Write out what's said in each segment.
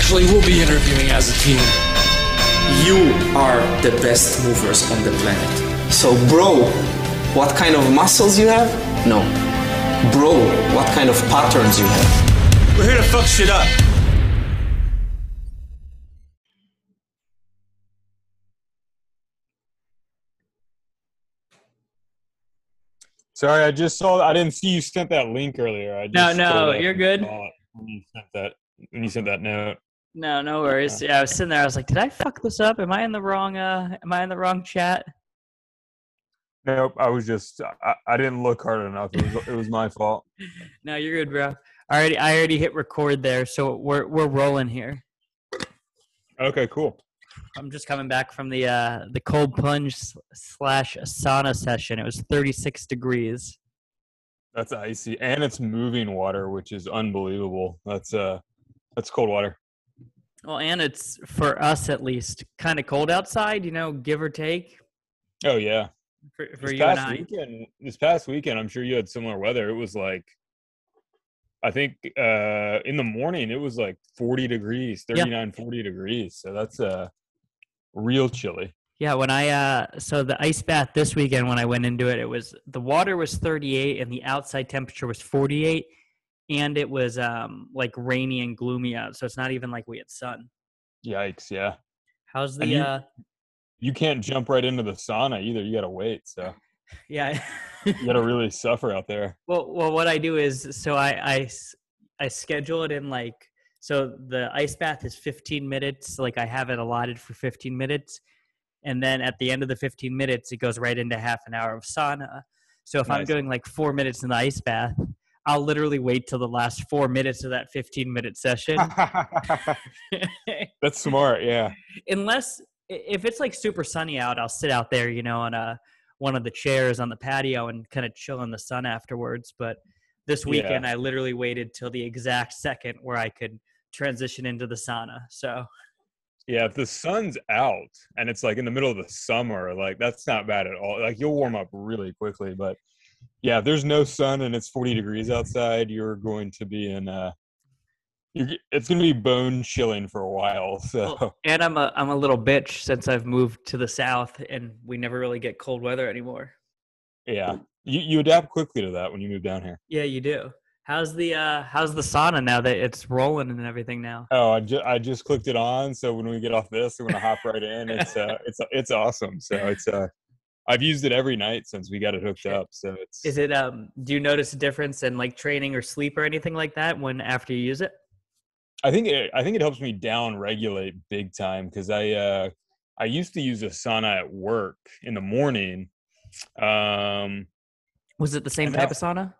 Actually, we'll be interviewing as a team. You are the best movers on the planet. So, bro, what kind of muscles you have? No. Bro, what kind of patterns you have? We're here to fuck shit up. Sorry, I just saw. I didn't see you sent that link earlier. I just No, no, you're good. When you sent that, when you sent that note. No, no worries. Yeah, I was sitting there. I was like, did I fuck this up? Am I in the wrong? Uh, am I in the wrong chat? Nope, I was just. I, I didn't look hard enough. It was. It was my fault. No, you're good, bro. I already, I already hit record there, so we're we're rolling here. Okay, cool. I'm just coming back from the uh the cold plunge slash sauna session. It was 36 degrees. That's icy, and it's moving water, which is unbelievable. That's uh, that's cold water. Well, and it's for us at least kind of cold outside. You know, give or take. Oh yeah. For, for This you and past I. weekend, this past weekend, I'm sure you had similar weather. It was like, I think uh in the morning it was like 40 degrees, Yeah. 39, 40 degrees. So that's uh real chilly. Yeah, when I uh so the ice bath this weekend when I went into it, it was the water was 38 and the outside temperature was 48 and it was um like rainy and gloomy out. So it's not even like we had sun. Yikes! Yeah, How's the you- uh you can't jump right into the sauna either. You got to wait. So yeah. you got to really suffer out there. well well what I do is so I, I schedule it in like so the ice bath is 15 minutes, like I have it allotted for 15 minutes. And then at the end of the 15 minutes, it goes right into half an hour of sauna. So if I'm doing like four minutes in the ice bath, I'll literally wait till the last four minutes of that 15 minute session. that's smart. Yeah. Unless if it's like super sunny out, I'll sit out there, you know, on a one of the chairs on the patio and kind of chill in the sun afterwards. But this Yeah. weekend, I literally waited till the exact second where I could transition into the sauna. So Yeah, if the sun's out and it's like in the middle of the summer, like that's not bad at all. Like you'll warm up really quickly, but yeah, if there's no sun and it's 40 degrees outside, you're going to be in uh you're, it's going to be bone chilling for a while. So Well, and I'm a I'm a little bitch since I've moved to the south and we never really get cold weather anymore. yeah, you you adapt quickly to that when you move down here. Yeah, you do. How's the uh how's the sauna now that it's rolling and everything now? Oh, I just I just clicked it on, so when we get off this, we're gonna hop right in. It's uh it's it's awesome. So it's uh I've used it every night since we got it hooked up. So it's Is it um do you notice a difference in like training or sleep or anything like that when after you use it? I think it, I think it helps me down regulate big time because I uh, I used to use a sauna at work in the morning. Um, Was it the same type of sauna?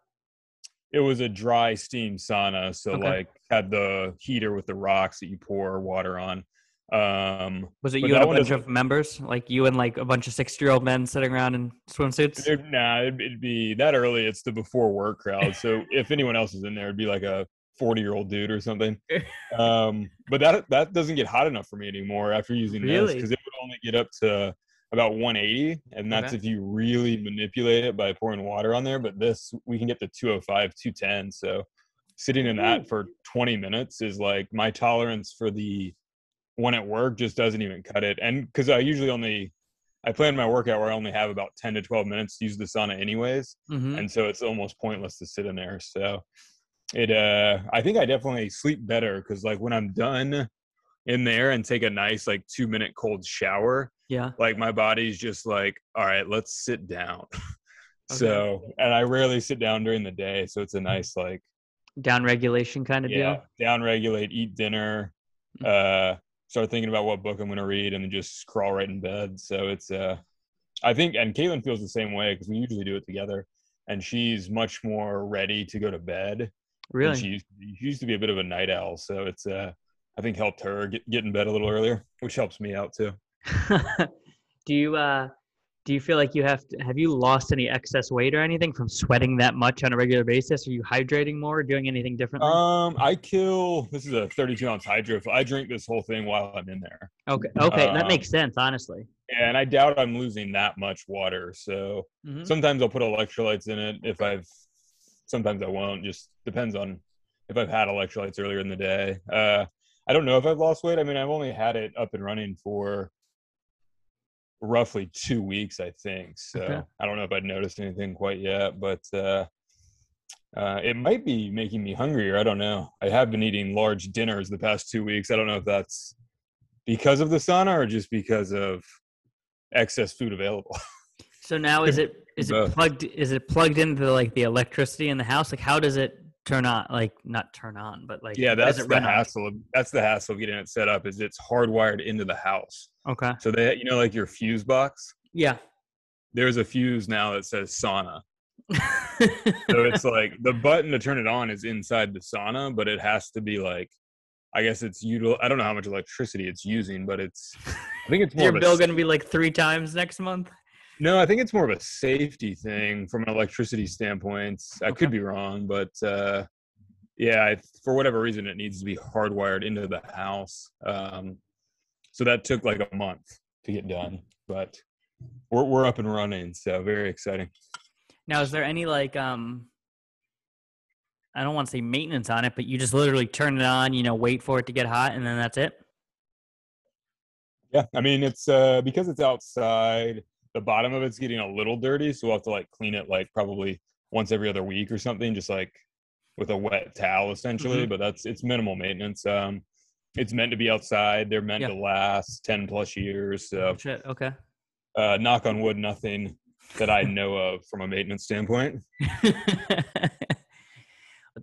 it was a dry steam sauna, so Okay. like had the heater with the rocks that you pour water on. Um, Was it you and a bunch of members? Like you and like a bunch of sixty year old men sitting around in swimsuits? it, nah, it'd, it'd be that early. It's the before work crowd. So if anyone else is in there, it'd be like a forty year old dude or something. Um, but that that doesn't get hot enough for me anymore after using this because it would only get up to about 180, and that's Okay. if you really manipulate it by pouring water on there. But this we can get to 205, 210. So sitting in that for 20 minutes is like my tolerance for the one at work just doesn't even cut it. And because I usually only I plan my workout where I only have about 10 to 12 minutes to use the sauna anyways. Hmm and so it's almost pointless to sit in there. So it uh i think i definitely sleep better because like when i'm done in there and take a nice like two minute cold shower Yeah. like my body's just like all right let's sit down. So and i rarely sit down during the day so it's a nice like Down regulation kind of yeah deal. down regulate eat dinner uh start thinking about what book i'm going to read and then just crawl right in bed so it's uh i think and caitlin feels the same way because we usually do it together and she's much more ready to go to bed Really? she used, to be. she used to be a bit of a night owl so it's uh i think helped her get, get in bed a little earlier which helps me out too do you uh do you feel like you have to have you lost any excess weight or anything from sweating that much on a regular basis? Are you hydrating more or doing anything differently? um i kill this is a 32 ounce hydro i drink this whole thing while i'm in there okay. Okay, that um, makes sense, honestly. Yeah, and i doubt i'm losing that much water so Mhm. sometimes I'll put electrolytes in it if I've sometimes I won't just depends on if I've had electrolytes earlier in the day uh I don't know if I've lost weight. I mean, I've only had it up and running for roughly two weeks, I think. So Okay. I don't know if I'd noticed anything quite yet, but uh, uh, it might be making me hungrier. I don't know. I have been eating large dinners the past two weeks. I don't know if that's because of the sauna or just because of excess food available. So now is it is it Both. plugged is it plugged into like the electricity in the house? Like how does it turn on? Like not turn on, but like yeah, that's the hassle. Of, that's the hassle of getting it set up. Is it's hardwired into the house. Okay. So they, you know, like your fuse box. Yeah. There's a fuse now that says sauna. So it's like the button to turn it on is inside the sauna, but it has to be like, I guess it's util. I don't know how much electricity it's using, but it's. I think it's more Your a bill s- gonna be like three times next month? No, I think it's more of a safety thing from an electricity standpoint. I Okay. could be wrong, but uh, yeah, I, for whatever reason, it needs to be hardwired into the house. Um, so that took like a month to get done, but we're we're up and running. So very exciting. Now is there any like um I don't want to say maintenance on it, but you just literally turn it on, you know, wait for it to get hot and then that's it? Yeah, I mean it's uh, because it's outside. The bottom of it's getting a little dirty, so we'll have to like clean it like probably once every other week or something, just like with a wet towel essentially. But that's it's minimal maintenance. Um, it's meant to be outside. They're meant Yeah. to last ten plus years. So Shit, okay. uh, knock on wood, nothing that I know of from a maintenance standpoint.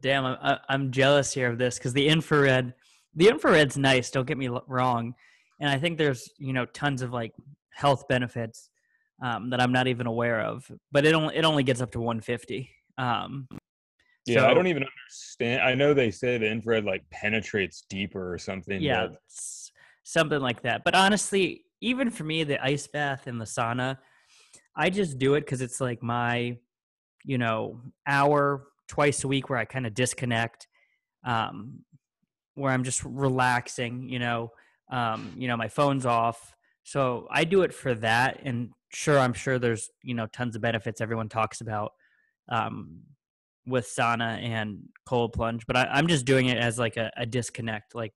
Damn, I'm, I- I'm jealous here of this because the infrared, the infrared's nice. Don't get me wrong, and I think there's you know tons of like health benefits um, that I'm not even aware of. But it only it only gets up to 150. Um, Yeah, I don't even understand. I know they say the infrared like penetrates deeper or something. yeah, but something like that. But honestly, even for me, the ice bath and the sauna, I just do it because it's like my, you know, hour twice a week where I kind of disconnect, um, where I'm just relaxing. You know, um, you know, my phone's off, so I do it for that. And sure, I'm sure there's you know tons of benefits everyone talks about. Um, with sauna and cold plunge, but I, I'm just doing it as like a, a disconnect. Like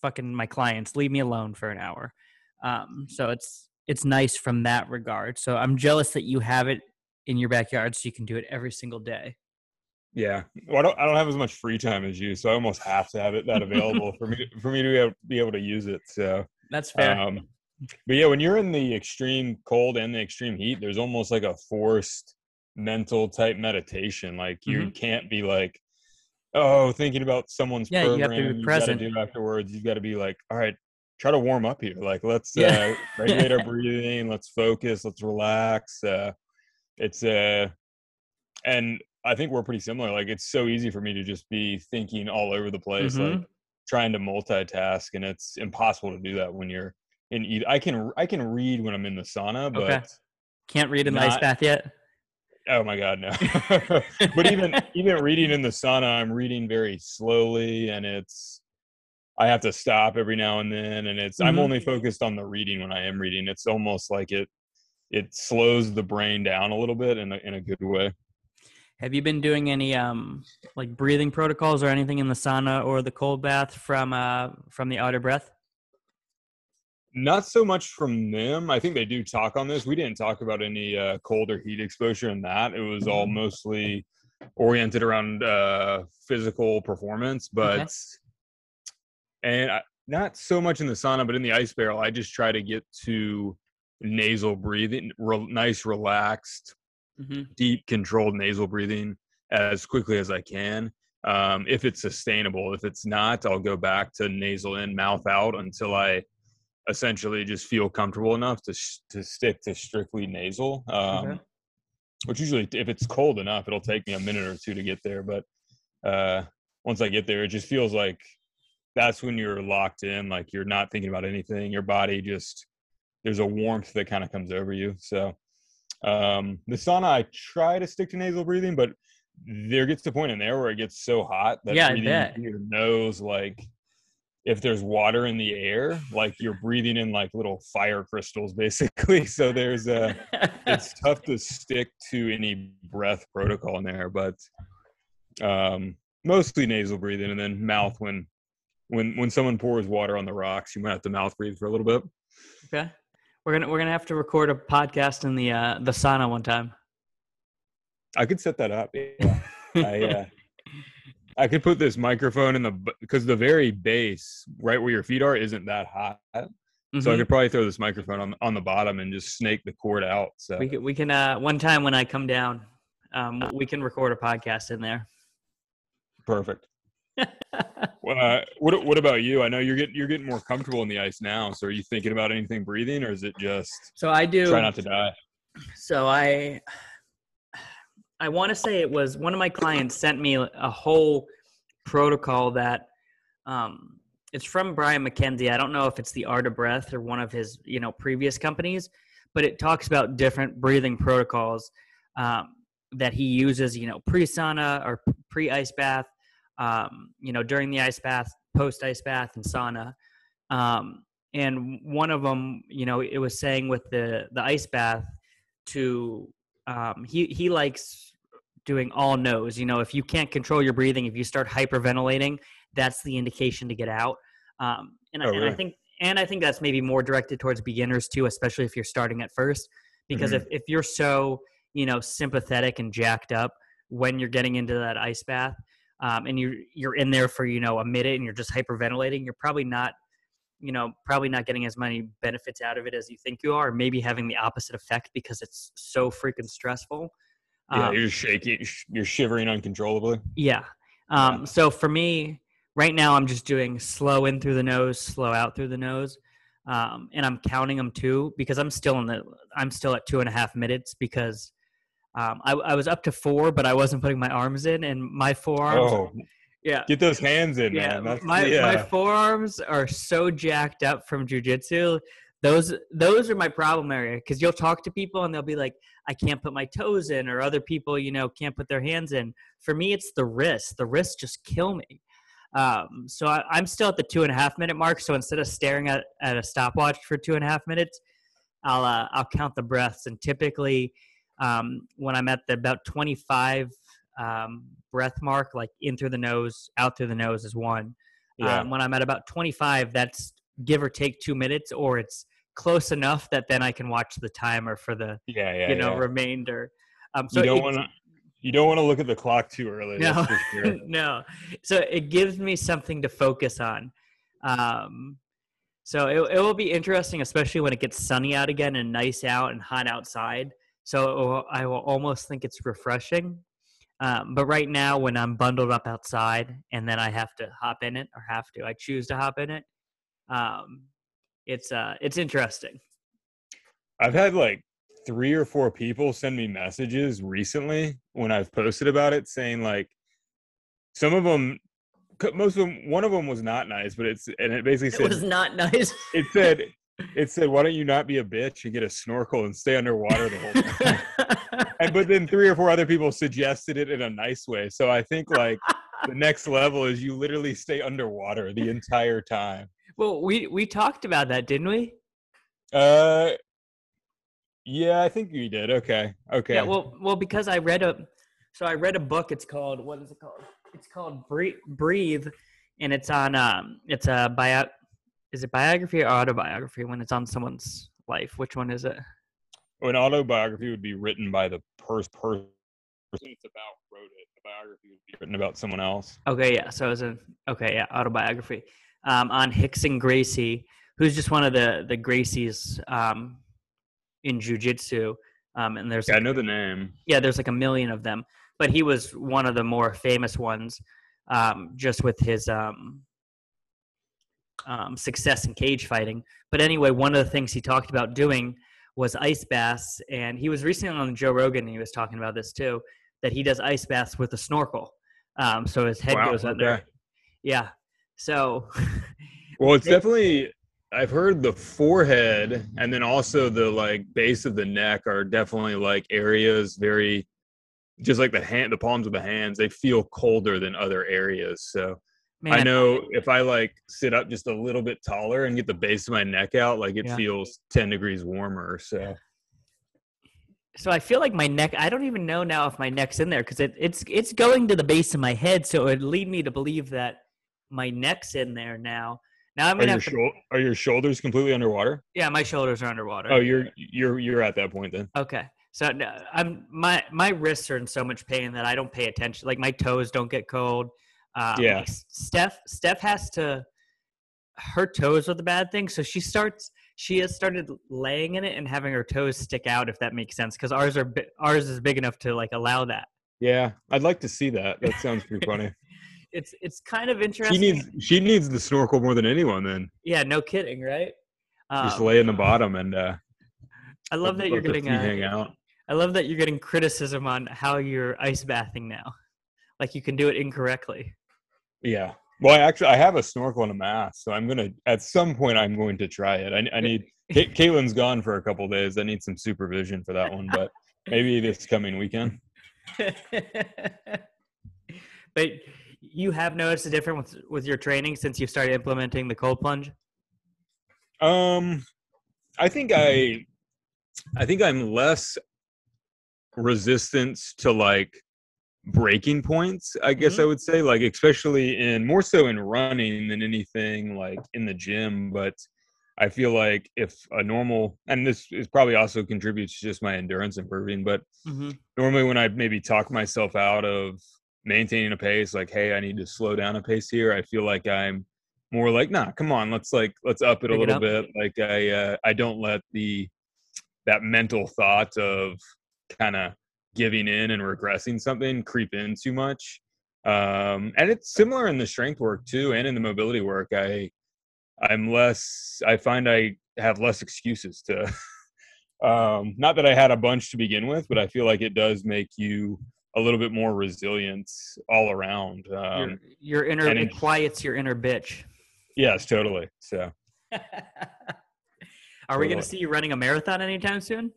fucking my clients leave me alone for an hour um, so it's it's nice from that regard so i'm jealous that you have it in your backyard so you can do it every single day Yeah, well, I don't. I don't have as much free time as you, so I almost have to have it that available for me for me to be able, be able to use it. So, that's fair um, but yeah, when you're in the extreme cold and the extreme heat, there's almost like a forced mental type meditation. Like you Mm-hmm. can't be like, oh, thinking about someone's Yeah, you have to be present. do afterwards. You've got to be like, all right, try to warm up here. Like let's Yeah. uh, regulate our breathing. Let's focus. Let's relax. Uh, it's uh, and I think we're pretty similar. Like it's so easy for me to just be thinking all over the place, Mhm. like trying to multitask, and it's impossible to do that when you're in. Either. I can I can read when I'm in the sauna, but Okay. can't read in the ice bath yet oh my god, no. but even even reading in the sauna, I'm reading very slowly, and it's I have to stop every now and then, and it's I'm Mhm. only focused on the reading when I am reading. It's almost like it it slows the brain down a little bit in a, in a good way. have you been doing any um like breathing protocols or anything in the sauna or the cold bath from uh from the Art of Breath Not so much from them. I think they do talk on this. We didn't talk about any uh, cold or heat exposure in that. It was all mostly oriented around uh, physical performance, but Okay. and I, not so much in the sauna, but in the ice barrel, I just try to get to nasal breathing, re- nice, relaxed, mm-hmm. deep, controlled nasal breathing as quickly as I can. Um, if it's sustainable, if it's not, I'll go back to nasal in, mouth out until I essentially just feel comfortable enough to sh- to stick to strictly nasal. Um, Okay. Which usually, if it's cold enough, it'll take me a minute or two to get there. But uh, once I get there, it just feels like that's when you're locked in, like you're not thinking about anything. Your body just there's a warmth that kind of comes over you. So um, the sauna, I try to stick to nasal breathing, but there gets to a point in there where it gets so hot that Yeah, breathing your nose, like if there's water in the air, like you're breathing in like little fire crystals, basically. So there's a it's tough to stick to any breath protocol in there, but um, mostly nasal breathing and then mouth when when when someone pours water on the rocks, you might have to mouth breathe for a little bit. Okay. We're gonna we're gonna have to record a podcast in the uh, the sauna one time. I could set that up. Yeah. I uh, I could put this microphone in the because the very base, right where your feet are, isn't that hot. So I Mhm. could probably throw this microphone on on the bottom and just snake the cord out. So we can we can uh, one time when I come down, um, we can record a podcast in there. perfect. Well, uh, what what about you? I know you're getting you're getting more comfortable in the ice now. So are you thinking about anything breathing, or is it just So I do. try not to die? So I I want to say it was one of my clients sent me a whole protocol that um it's from Brian McKenzie. I don't know if it's the Art of Breath or one of his, you know, previous companies, but it talks about different breathing protocols um, that he uses, you know, pre-sauna or pre-ice bath, um, you know, during the ice bath, post-ice bath and sauna. Um, and one of them, you know, it was saying with the the ice bath to um, he he likes doing all nose. You know, if you can't control your breathing, if you start hyperventilating, that's the indication to get out. Um, and, I, Oh, and I think and I think that's maybe more directed towards beginners too, especially if you're starting at first, because Mhm. if if you're so you know sympathetic and jacked up when you're getting into that ice bath. Um, and you you're in there for you know a minute and you're just hyperventilating. You're probably not you know probably not getting as many benefits out of it as you think you are maybe having the opposite effect because it's so freaking stressful Yeah, Um, you're shaking, you're shivering uncontrollably. yeah um, so for me right now i'm just doing slow in through the nose slow out through the nose um, and i'm counting them too because i'm still in the i'm still at two and a half minutes because um, I, I was up to four but i wasn't putting my arms in and my forearms Oh, yeah get those hands in, yeah, man. That's, my yeah. my forearms are so jacked up from jujitsu. Those those are my problem area because you'll talk to people and they'll be like, "I can't put my toes in," or other people, you know, can't put their hands in. For me, it's the wrists. The wrists just kill me. Um, so I, I'm still at the two and a half minute mark. So instead of staring at, at a stopwatch for two and a half minutes, I'll uh, I'll count the breaths. And typically, um, when I'm at the about 25 um, breath mark, like in through the nose, out through the nose is one. yeah. Um, when I'm at about 25, that's give or take two minutes, or it's close enough that then I can watch the timer for the yeah, yeah, you know yeah. remainder. Um, so you don't want to. You don't want to look at the clock too early. no, sure. no. So it gives me something to focus on. Um, so it, it will be interesting, especially when it gets sunny out again and nice out and hot outside. So it will, I will almost think it's refreshing. Um, but right now, when I'm bundled up outside and then I have to hop in it or have to, I choose to hop in it. Um, it's uh, it's interesting. I've had like three or four people send me messages recently when I've posted about it, saying like some of them, most of them, one of them was not nice, but it's and it basically It said was not nice. it said it said why don't you not be a bitch and get a snorkel and stay underwater the whole time. and but then three or four other people suggested it in a nice way. So I think like the next level is you literally stay underwater the entire time. well, we we talked about that, didn't we? Uh, yeah, I think you did. Okay, okay. Yeah, well, well, because I read a, so I read a book. It's called what is it called? It's called Breathe, Breathe and it's on um, it's a bio, is it biography or autobiography when it's on someone's life? Which one is it? An autobiography would be written by the first person it's about wrote it. A biography would be written about someone else. Okay, yeah. So it's a okay, yeah, autobiography um, on Rickson Gracie, who's just one of the the Gracies um, in jujitsu. Um, and there's Yeah, I know the name. yeah, there's like a million of them, but he was one of the more famous ones, um, just with his um, um, success in cage fighting. But anyway, one of the things he talked about doing was ice baths, and he was recently on Joe Rogan. And he was talking about this too, that he does ice baths with a snorkel, um, so his head Wow, goes under. okay. Yeah, so Well, it's definitely. I've heard the forehead and then also the like base of the neck are definitely like areas very, just like the hand, the palms of the hands. They feel colder than other areas. So man, I know if I like sit up just a little bit taller and get the base of my neck out, like it Yeah. feels ten degrees warmer. So so I feel like my neck. I don't even know now if my neck's in there because it, it's it's going to the base of my head. So it lead me to believe that my neck's in there now. Now I'm Are gonna your, have to, shou- are your shoulders completely underwater? yeah, my shoulders are underwater. Oh, you're you're you're at that point then. Okay. So no, I'm my my wrists are in so much pain that I don't pay attention. Like my toes don't get cold. Um, Yeah. like, Steph Steph has to. Her toes are the bad thing, so she starts. She has started laying in it and having her toes stick out, if that makes sense, because ours are ours is big enough to like allow that. Yeah, I'd like to see that. That sounds pretty funny. It's it's kind of interesting. she needs she needs the snorkel more than anyone. Then yeah, no kidding, right? just Um, lay in the bottom and uh, I love that you're getting. feet hang Uh, out. I love that you're getting criticism on how you're ice bathing now. Like you can do it incorrectly. Yeah. Well, I actually I have a snorkel and a mask, so I'm gonna at some point I'm going to try it. I, I need Ca- Caitlin's gone for a couple days. I need some supervision for that one, but maybe this coming weekend. but you have noticed a difference with, with your training since you started implementing the cold plunge. Um, I think I, I think I'm less resistance to like breaking points. I guess I would say, like especially in more so in running than anything like in the gym. But I feel like if a normal, and this is probably also contributes to just my endurance improving, but Mm-hmm. normally when I maybe talk myself out of maintaining a pace, like, hey, I need to slow down a pace here, I feel like I'm more like, nah, come on, let's like let's up it a Pick it little up. bit. Like I uh, I don't let the that mental thought of kind of giving in and regressing something creep in too much. Um, and it's similar in the strength work too, and in the mobility work. I I'm less. I find I have less excuses to. um, not that I had a bunch to begin with, but I feel like it does make you a little bit more resilient all around. your, Um, your inner and it quiets your inner bitch. yes, totally. So Are we going to see you running a marathon anytime soon?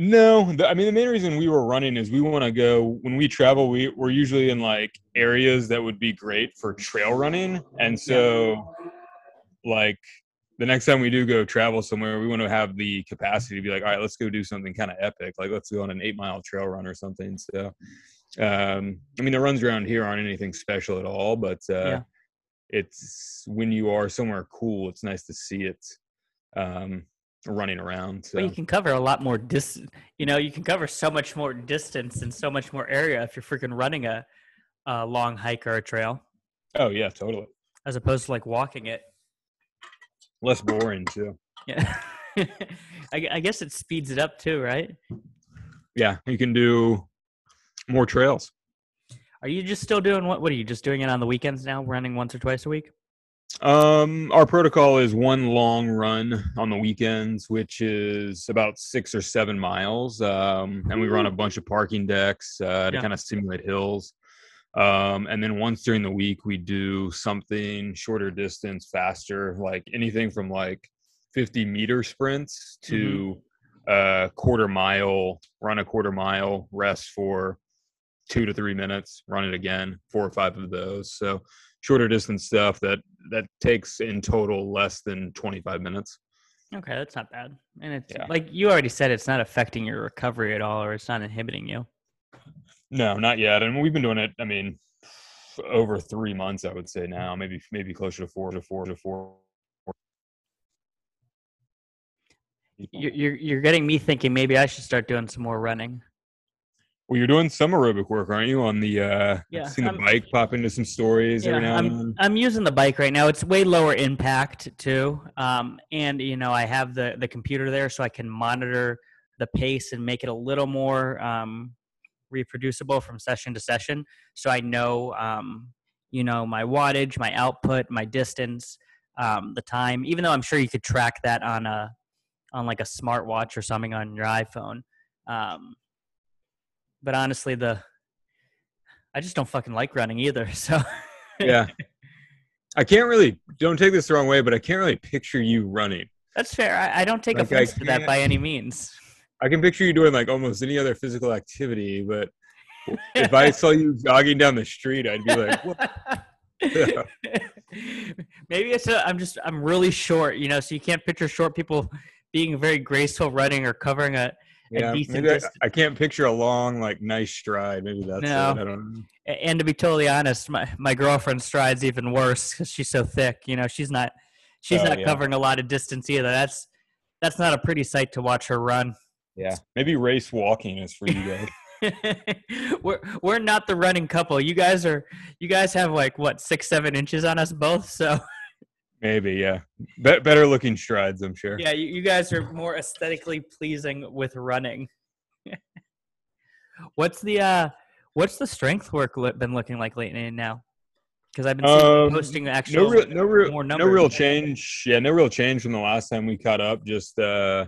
No, the, I mean the main reason we were running is we want to go when we travel. We we're usually in like areas that would be great for trail running, and so like the next time we do go travel somewhere, we want to have the capacity to be like, all right, let's go do something kind of epic. Like let's go on an eight mile trail run or something. So, um, I mean, the runs around here aren't anything special at all, but uh, Yeah. it's when you are somewhere cool, it's nice to see it um, running around. So. But you can cover a lot more dis. You know, you can cover so much more distance and so much more area if you're freaking running a, a long hike or a trail, oh yeah, totally. as opposed to like walking it. Less boring too. Yeah. I, I guess it speeds it up too, right? Yeah, you can do more trails. Are you just still doing what? What are you just doing it on the weekends now? Running once or twice a week? Um, our protocol is one long run on the weekends, which is about six or seven miles. Um, and we run a bunch of parking decks uh, to Yeah. kind of simulate hills. Um, and then once during the week, we do something shorter distance, faster, like anything from like 50 meter sprints to a quarter mile, run a quarter mile, rest for two to three minutes, run it again, four or five of those. So shorter distance stuff that that takes in total less than 25 minutes. Okay, that's not bad. And it's Yeah. like you already said, it's not affecting your recovery at all, or it's not inhibiting you. No, not yet. And we've been doing it. I mean, over three months, I would say now, maybe maybe closer to four to four to four. You're you're, you're getting me thinking maybe I should start doing some more running. Well, you're doing some aerobic work, aren't you? On the uh, Yeah, I've seen the I'm- bike pop into some stories Yeah, every now and I'm then. I'm using the bike right now. It's way lower impact too, um, and you know I have the the computer there, so I can monitor the pace and make it a little more um, reproducible from session to session. So I know um, you know my wattage, my output, my distance, um, the time. Even though I'm sure you could track that on a on like a smartwatch or something on your iPhone. Um, but honestly, the I just don't fucking like running either. So yeah. I can't really. Don't take this the wrong way, but I can't really picture you running. That's fair. I, I don't take Like, offense to that by any means. I can picture you doing like almost any other physical activity, but if I saw you jogging down the street, I'd be like, what? Maybe it's a, I'm just I'm really short, you know, so you can't picture short people being very graceful running or covering a Yeah, decent maybe I. I can't picture a long, like, nice stride. Maybe that's No. it. I don't know. And to be totally honest, my, my girlfriend strides even worse because she's so thick. You know, she's not she's Oh, not yeah. covering a lot of distance either. That's that's not a pretty sight to watch her run. Yeah, maybe race walking is for you guys. we're we're not the running couple. You guys are you guys have like what six seven inches on us both. So maybe, yeah. Be- better looking strides, I'm sure. yeah, you, you guys are more aesthetically pleasing with running. what's the uh what's the strength work been looking like lately now? Because I've been Um, posting actual no real, no real, more no real change. Yeah, no real change from the last time we caught up. Just, uh,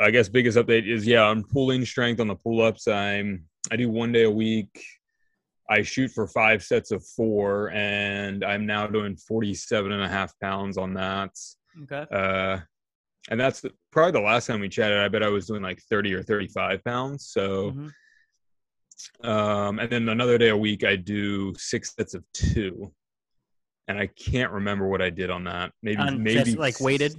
I guess, biggest update is yeah, I'm pulling strength on the pull ups. I'm I do one day a week. I shoot for five sets of four, and I'm now doing 47 and a half pounds on that. Okay. Uh, and that's the, probably the last time we chatted. I bet I was doing like 30 or 35 pounds. So, Mhm. um, and then another day a week, I do six sets of two. And I can't remember what I did on that. Maybe, On maybe just, like, weighted?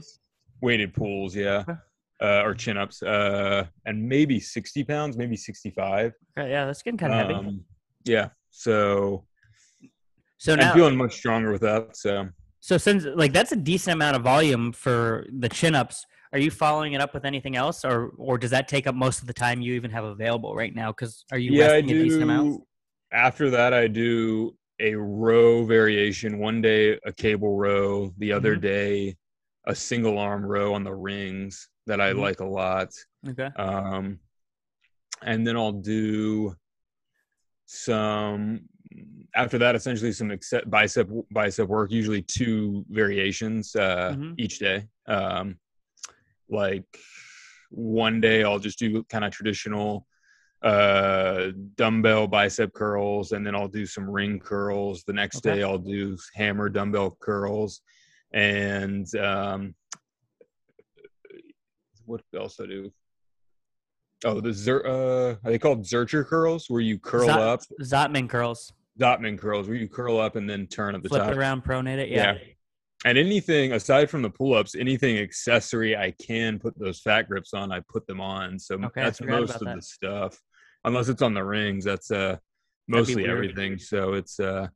weighted pulls, yeah, Okay. uh, or chin ups, uh, and maybe 60 pounds, maybe 65. Okay, yeah, that's getting kind of heavy. Yeah. So So now, I'm feeling much stronger with that. So so since like that's a decent amount of volume for the chin ups, are you following it up with anything else, or or does that take up most of the time you even have available right now? Because are you yeah, I resting a decent amount? do. After that, I do a row variation. One day a cable row, the other Mhm. day a single arm row on the rings that I Mhm. like a lot. Okay. Um, and then I'll do some after that essentially some except bicep bicep work usually two variations uh Mhm. each day um like one day i'll just do kind of traditional uh dumbbell bicep curls and then i'll do some ring curls the next Okay. day i'll do hammer dumbbell curls and um what else I do? Oh, the Zer, uh, are they called Zercher curls, where you curl Zot- up? Zotman curls, Zotman curls, where you curl up and then turn at the flip top. it around, pronate it. Yeah. Yeah. And anything aside from the pull-ups, anything accessory I can put those fat grips on, I put them on. So Okay, that's most of that. the stuff, unless it's on the rings. That's uh mostly everything. So it's uh,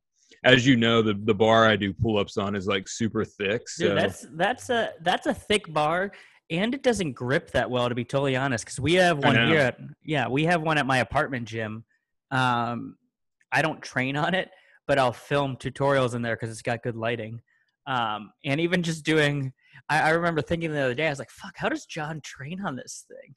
as you know, the the bar I do pull-ups on is like super thick. So Dude, that's that's a that's a thick bar, and it doesn't grip that well. To be totally honest, because we have one here. At, yeah, we have one at my apartment gym. Um, I don't train on it, but I'll film tutorials in there because it's got good lighting. Um, and even just doing, I, I remember thinking the other day, I was like, "Fuck, how does John train on this thing?"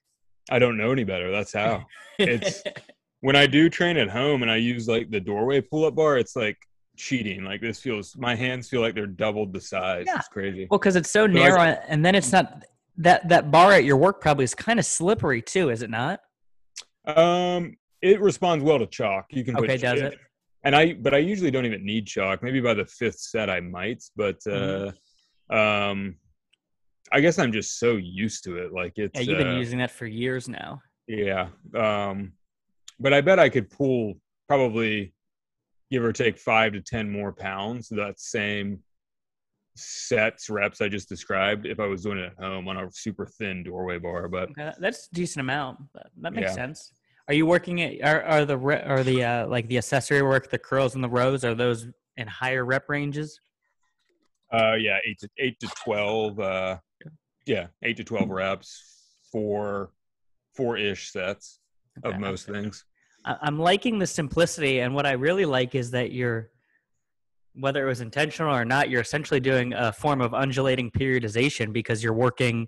I don't know any better. That's how. It's- when I do train at home and I use like the doorway pull up bar, it's like cheating. Like this feels, my hands feel like they're doubled the size. Yeah. It's crazy. well, because it's so narrow, and then it's not that that bar at your work probably is kind of slippery too, is it not? Um, it responds well to chalk. You can put Okay, does it? And I, but I usually don't even need chalk. Maybe by the fifth set I might, but uh, Mm-hmm. um, I guess I'm just so used to it. Like it's Yeah, you've been uh, using that for years now. Yeah. Um, but I bet I could pull probably give or take five to 10 more pounds, that same sets, reps I just described, if I was doing it at home on a super thin doorway bar. But Okay, that's a decent amount. That, makes Yeah. sense. Are you working it? Are, are the are the uh, like the accessory work, the curls and the rows? Are those in higher rep ranges? uh, yeah, eight to eight to 12, uh, yeah, eight to 12 reps, four, four ish sets of Okay. most things. I'm liking the simplicity, and what I really like is that you're, whether it was intentional or not, you're essentially doing a form of undulating periodization because you're working,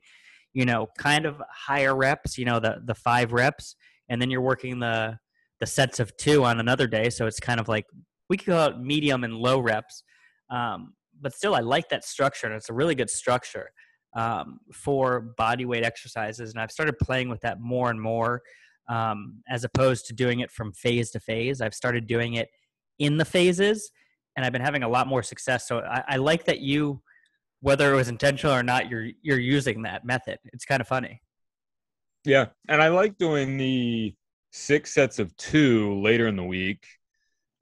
you know, kind of higher reps, you know, the the five reps, and then you're working the the sets of two on another day. So it's kind of like we could call it medium and low reps, um, but still, I like that structure, and it's a really good structure um, for body weight exercises. And I've started playing with that more and more um, as opposed to doing it from phase to phase. I've started doing it in the phases, and I've been having a lot more success. So I, I like that you, whether it was intentional or not, you're you're using that method. It's kind of funny. Yeah, and I like doing the six sets of two later in the week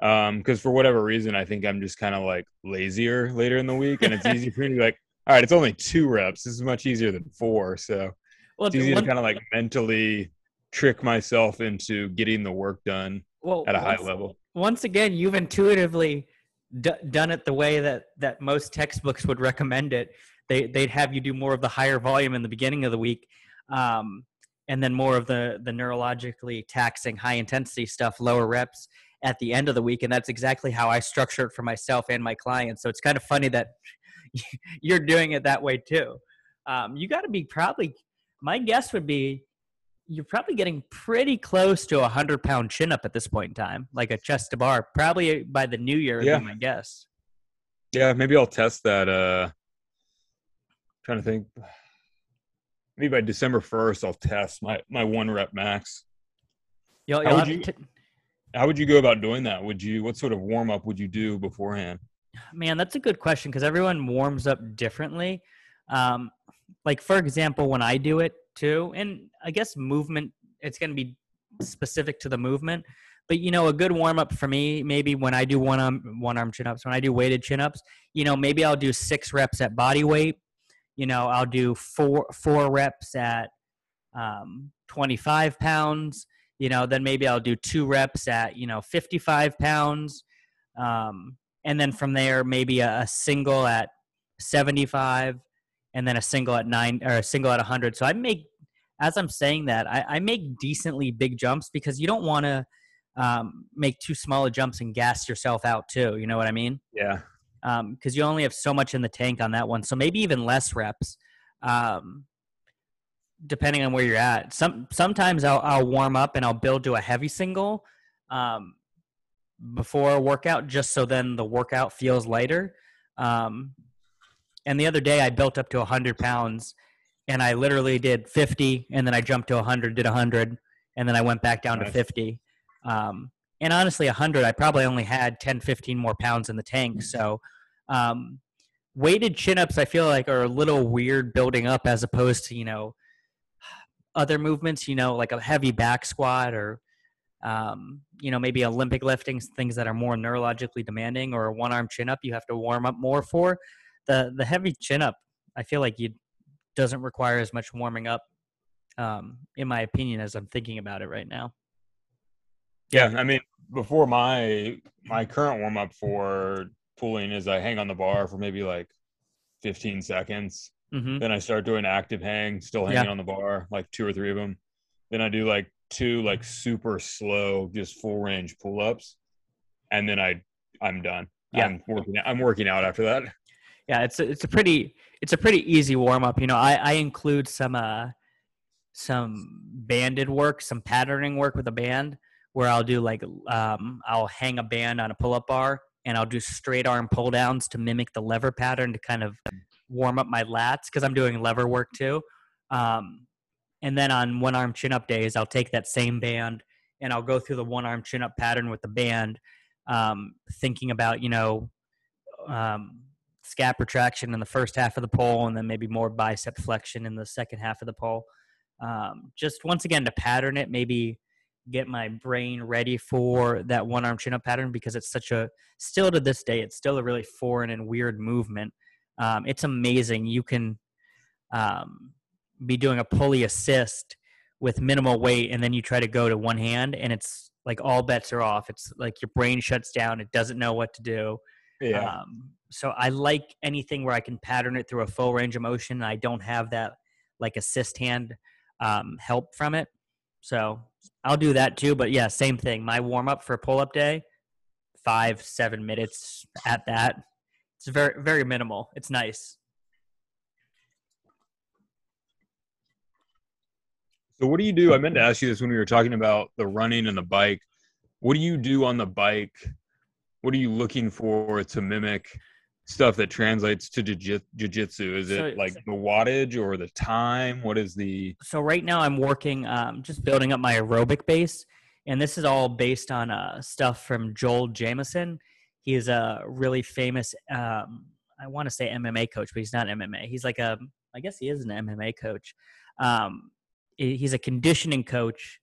um because for whatever reason i think i'm just kind of like lazier later in the week and it's easy for me to be like all right it's only two reps this is much easier than four so Well, it's easy to kind of like mentally trick myself into getting the work done well, at a high once- level. once again, you've intuitively d- done it the way that that most textbooks would recommend it. They they'd have you do more of the higher volume in the beginning of the week, um, and then more of the the neurologically taxing, high intensity stuff, lower reps at the end of the week. And that's exactly how I structure it for myself and my clients. So it's kind of funny that you're doing it that way too. Um, you got to be probably. My guess would be you're probably getting pretty close to a hundred pound chin up at this point in time, like a chest to bar. Probably by the new year, Yeah. my guess. Yeah, maybe I'll test that. Uh, trying to think. Maybe by December first, I'll test my my one rep max. You'll, How you'll would you- to- How would you go about doing that? Would you what sort of warm up would you do beforehand? man, that's a good question because everyone warms up differently. Um, like for example, when I do it too, and I guess movement, it's going to be specific to the movement. But you know, a good warm up for me, maybe when I do one arm one arm chin ups, when I do weighted chin ups, you know, maybe I'll do six reps at body weight. You know, I'll do four four reps at um, 25 pounds. You know, then maybe I'll do two reps at you know 55 pounds. Um, and then from there maybe a, a single at 75 and then a single at nine or a single at 100 so i make as i'm saying that i, I make decently big jumps because you don't want to um, make too small of jumps and gas yourself out too you know what i mean? Yeah, because you only have so much in the tank on that one so maybe even less reps um, depending on where you're at. Some sometimes I'll, I'll warm up and i'll build to a heavy single um, before a workout just so then the workout feels lighter. Um, and the other day i built up to 100 pounds and i literally did 50 and then i jumped to 100 did 100 and then i went back down to 50 um, and honestly 100 i probably only had 10 15 more pounds in the tank. So um, weighted chin-ups i feel like are a little weird building up as opposed to you know other movements you know like a heavy back squat or um, you know maybe olympic lifting things that are more neurologically demanding or a one arm chin up you have to warm up more for the the heavy chin up i feel like you doesn't require as much warming up um, in my opinion as i'm thinking about it right now yeah. I mean, before my my current warm up for pulling is I hang on the bar for maybe like 15 seconds. hmm Then I start doing active hang, still hanging Yeah. on the bar, like two or three of them. Then I do like two like super slow, just full range pull ups, and then I I'm done. Yeah. I'm working. I'm working out after that. Yeah it's a, it's a pretty it's a pretty easy warm up you know i i include some uh some banded work some patterning work with a band where i'll do like um i'll hang a band on a pull-up bar and i'll do straight arm pull downs to mimic the lever pattern to kind of warm up my lats because i'm doing lever work too. Um and then on one arm chin up days i'll take that same band and i'll go through the one arm chin up pattern with the band um thinking about you know um, scap retraction in the first half of the pole, and then maybe more bicep flexion in the second half of the pole. Um, just once again to pattern it, maybe get my brain ready for that one arm chin up pattern because it's such a still to this day it's still a really foreign and weird movement. Um, it's amazing you can um, be doing a pulley assist with minimal weight, and then you try to go to one hand, and it's like all bets are off. It's like your brain shuts down; it doesn't know what to do. Yeah. Um, so I like anything where I can pattern it through a full range of motion. I don't have that like assist hand um, help from it. So I'll do that too. But yeah, same thing. My warm up for pull up day, five, seven minutes at that. It's very, very minimal. It's nice. So what do you do? I meant to ask you this when we were talking about the running and the bike. What do you do on the bike? What are you looking for to mimic stuff that translates to jiu- jiu-jitsu? Is it So- like the wattage or the time? What is the so right now I'm working, um, just building up my aerobic base, and this is all based on uh, stuff from Joel Jamieson. He is a really famous, um, I want to say MMA coach, but he's not MMA. He's like a, I guess he is an MMA coach. Um, he's a conditioning coach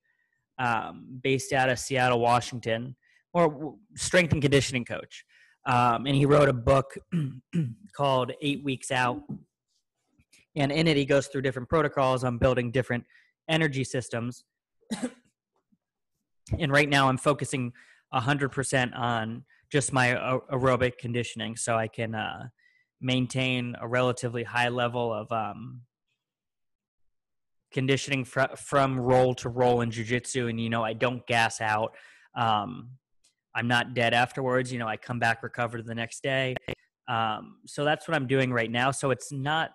um, based out of Seattle, Washington, or strength and conditioning coach. Um, and he wrote a book called Eight Weeks Out. And in it he goes through different protocols on building different energy systems. And right now I'm focusing 100% on just my aerobic conditioning so I can uh, maintain a relatively high level of um, conditioning fr- from roll to roll in jiu-jitsu. And you know i don't gas out. Um, i'm not dead afterwards you know i come back recovered the next day. Um, so that's what i'm doing right now. So it's not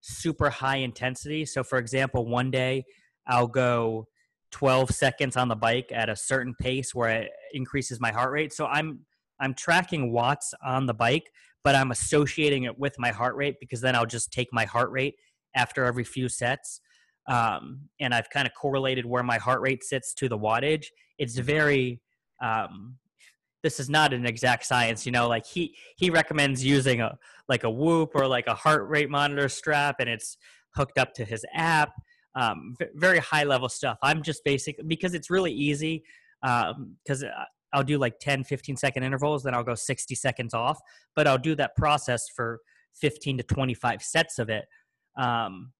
super high intensity. So for example one day i'll go 12 seconds on the bike at a certain pace where it increases my heart rate. So i'm i'm tracking watts on the bike but i'm associating it with my heart rate because then i'll just take my heart rate after every few sets. Um, and I've kind of correlated where my heart rate sits to the wattage. It's very um, this is not an exact science, you know. Like he he recommends using a like a Whoop or like a heart rate monitor strap, and it's hooked up to his app. Um, very high level stuff. I'm just basic because it's really easy. Because um, I'll do like 10, 15 second intervals, then I'll go 60 seconds off. But I'll do that process for 15 to 25 sets of it. Um,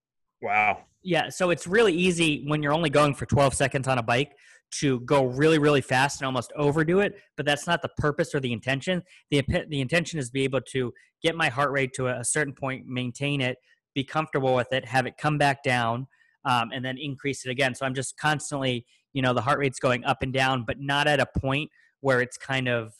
wow. Yeah, so it's really easy when you're only going for 12 seconds on a bike to go really, really fast and almost overdo it. But that's not the purpose or the intention. The the intention is to be able to get my heart rate to a certain point, maintain it, be comfortable with it, have it come back down, um, and then increase it again. So I'm just constantly, you know, the heart rate's going up and down, but not at a point where it's kind of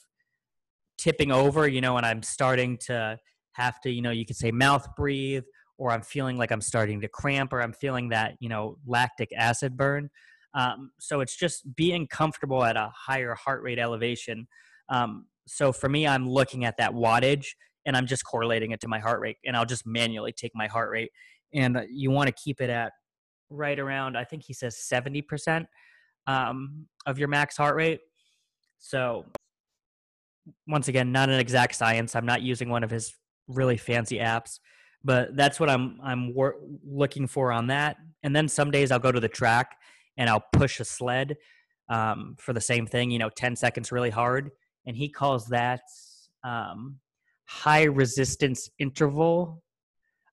tipping over, you know, and I'm starting to have to, you know, you could say mouth breathe or I'm feeling like I'm starting to cramp, or I'm feeling that, you know, lactic acid burn. Um, so it's just being comfortable at a higher heart rate elevation. Um, so for me, I'm looking at that wattage and I'm just correlating it to my heart rate, and I'll just manually take my heart rate. And you want to keep it at right around, I think he says 70% um, of your max heart rate. So once again, not an exact science. I'm not using one of his really fancy apps but that's what I'm I'm wor- looking for on that. And then some days I'll go to the track and I'll push a sled um, for the same thing. You know, ten seconds really hard, and he calls that um, high resistance interval.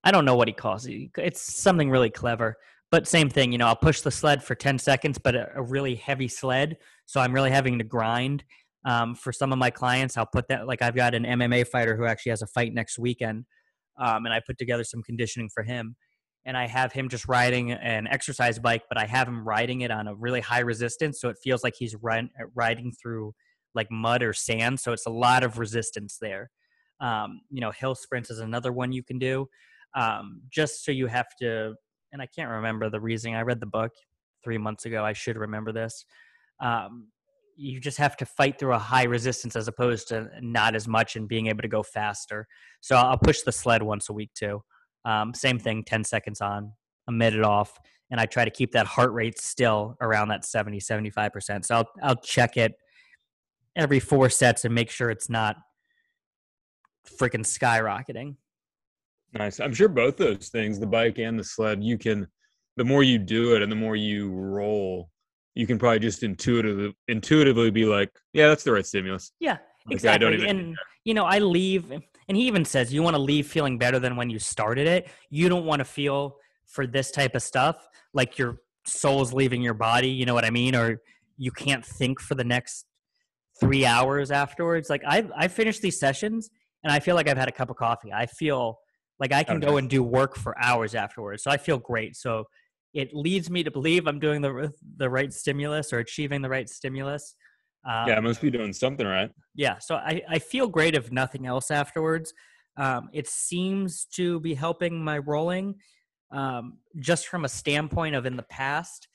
I don't know what he calls it. It's something really clever. But same thing, you know, I'll push the sled for 10 seconds, but a, a really heavy sled. So I'm really having to grind. Um, for some of my clients, I'll put that, like I've got an MMA fighter who actually has a fight next weekend um, and I put together some conditioning for him. And I have him just riding an exercise bike, but I have him riding it on a really high resistance, so it feels like he's run, riding through like mud or sand. So it's a lot of resistance there. Um, you know, hill sprints is another one you can do. Um, just so you have to, and I can't remember the reasoning. I read the book three months ago. I should remember this. Um, you just have to fight through a high resistance as opposed to not as much and being able to go faster. So I'll push the sled once a week too. Um, same thing, 10 seconds on, a minute off. And I try to keep that heart rate still around that 70, 75%. So I'll, I'll check it every four sets and make sure it's not freaking skyrocketing. Nice. I'm sure both those things, the bike and the sled, you can, the more you do it and the more you roll, you can probably just intuitively intuitively be like, yeah, that's the right stimulus. Yeah, like, exactly. Even, and you know, I leave, and he even says you want to leave feeling better than when you started it. You don't want to feel for this type of stuff like your soul's leaving your body. You know what I mean? Or you can't think for the next three hours afterwards. Like I, I finished these sessions and I feel like I've had a cup of coffee. I feel like I can okay. go and do work for hours afterwards. So I feel great. So it leads me to believe I'm doing the the right stimulus or achieving the right stimulus. Um, yeah, I must be doing something right. Yeah, so I, I feel great if nothing else afterwards. Um, it seems to be helping my rolling um, just from a standpoint of in the past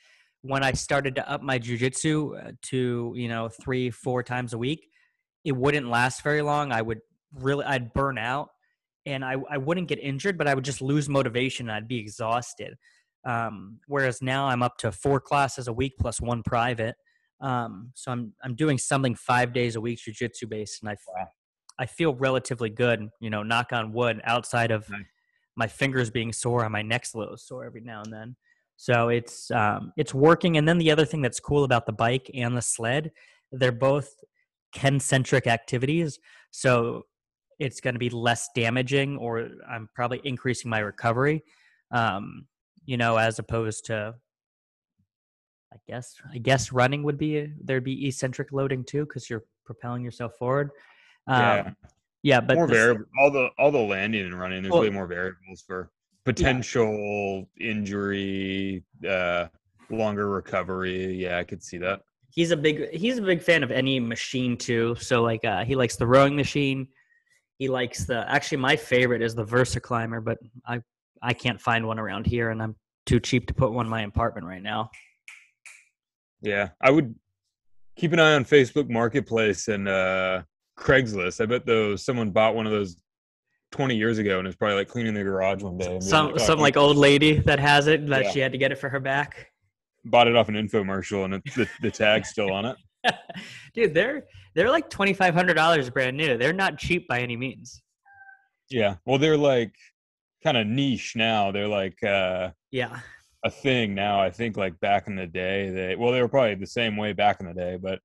when I started to up my jujitsu uh, to you know three four times a week, it wouldn't last very long. I would really I'd burn out and I, I wouldn't get injured, but I would just lose motivation. And I'd be exhausted. Um, whereas now I'm up to four classes a week plus one private. Um, so I'm I'm doing something five days a week jujitsu based, and I wow. I feel relatively good. You know, knock on wood. Outside of nice. my fingers being sore and my neck's a little sore every now and then. So it's um, it's working. And then the other thing that's cool about the bike and the sled, they're both concentric activities. So it's going to be less damaging, or I'm probably increasing my recovery. Um, you know, as opposed to I guess I guess running would be there'd be eccentric loading too because you're propelling yourself forward. Um, Yeah. yeah, but more the s- variable. All the all the landing and running. There's Well- way more variables for potential injury, uh, longer recovery. Yeah, I could see that. he's a big he's a big fan of any machine too. So like uh, he likes the rowing machine. He likes the actually my favorite is the Versa climber, but I I can't find one around here, and I'm too cheap to put one in my apartment right now. Yeah, I would keep an eye on Facebook Marketplace and uh, Craigslist. I bet those someone bought one of those 20 years ago and is probably like cleaning their garage one day. Some "Oh, some like old lady that has it that Yeah. she had to get it for her back. bought it off an infomercial and it's the, the tag's still on it. Dude, they're they're like twenty five hundred dollars brand new. They're not cheap by any means. Yeah. Well, they're like kind of niche now. They're like uh, Yeah, a thing now. I think like back in the day, they well, they were probably the same way back in the day, but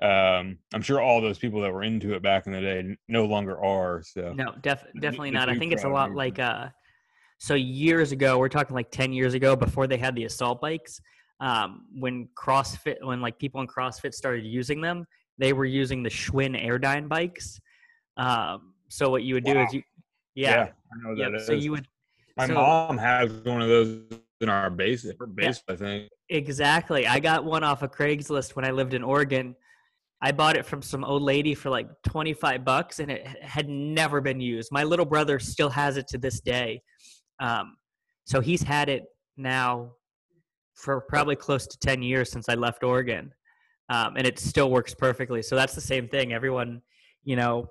um, I'm sure all those people that were into it back in the day no longer are. So no, def- definitely not. I think it's a lot like uh, so years ago. We're talking like ten years ago, before they had the assault bikes. Um, when CrossFit, when like people in CrossFit started using them, they were using the Schwinn Airdyne bikes. Um, so what you would do Wow. is you, yeah, I know yep, that so is. you would My so- mom has one of those in our base. Her base, I think. Exactly. I got one off of Craigslist when I lived in Oregon. I bought it from some old lady for like 25 bucks and it had never been used. My little brother still has it to this day. Um, so he's had it now for probably close to 10 years since I left Oregon. Um, and it still works perfectly. So that's the same thing. Everyone, you know,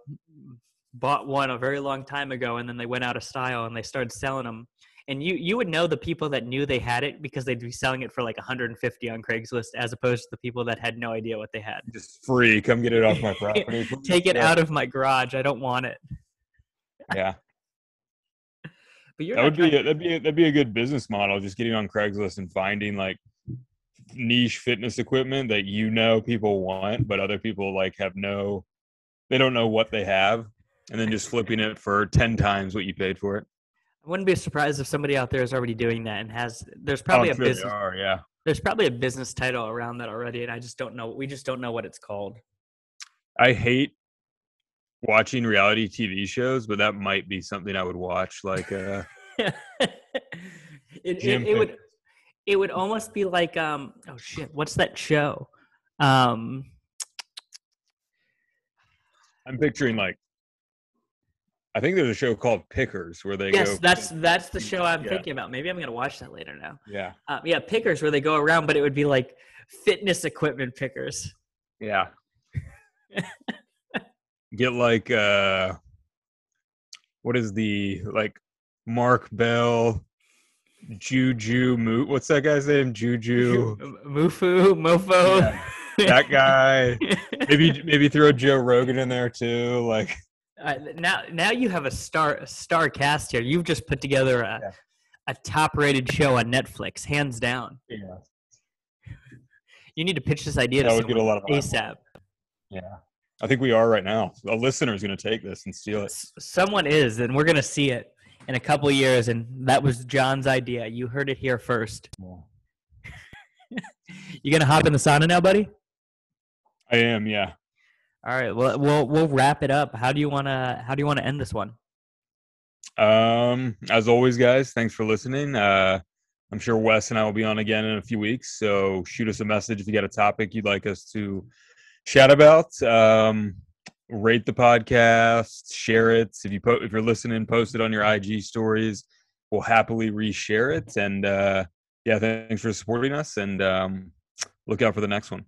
bought one a very long time ago and then they went out of style and they started selling them and you you would know the people that knew they had it because they'd be selling it for like 150 on Craigslist as opposed to the people that had no idea what they had. Just free. Come get it off my property. Take it Yeah. out of my garage. I don't want it. Yeah, But you're that would be trying- a, that'd be a, that'd be a good business model. Just getting on Craigslist and finding like niche fitness equipment that you know people want, but other people like have no, they don't know what they have, and then just flipping it for ten times what you paid for it. I wouldn't be surprised if somebody out there is already doing that and has there's Oh, probably I'm a sure business are, yeah. there's probably a business title around that already and I just don't know we just don't know what it's called. I hate watching reality TV shows, but that might be something I would watch. Like, uh, it, it, it would it would almost be like um oh shit what's that show um I'm picturing like, I think there's a show called Pickers where they yes go. that's that's the show i'm Yeah. thinking about maybe i'm gonna watch that later now yeah, um, yeah pickers where they go around but it would be like fitness equipment pickers yeah. Get like, uh, what is the like Mark Bell, Juju Moot? What's that guy's name? Juju. mufu mofo Yeah, that guy. Maybe maybe throw Joe Rogan in there too. Like, Uh, now now you have a star a star cast here you've just put together a, Yeah. a top rated show on netflix hands down yeah, you need to pitch this idea to that would get a lot of asap Yeah. I think we are right now. A listener is going to take this and steal it. Someone is and we're gonna see it in a couple years and that was john's idea you heard it here first you gonna hop in the sauna now buddy I am, yeah. All right well we'll we'll wrap it up how do you want to how do you want to end this one Um, as always, guys, thanks for listening. Uh, I'm sure Wes and I will be on again in a few weeks. So shoot us a message if you got a topic you'd like us to chat about. Um, rate the podcast, share it. If you po- if you're listening, post it on your IG stories. We'll happily reshare it. And uh, yeah, thanks for supporting us. And um, look out for the next one.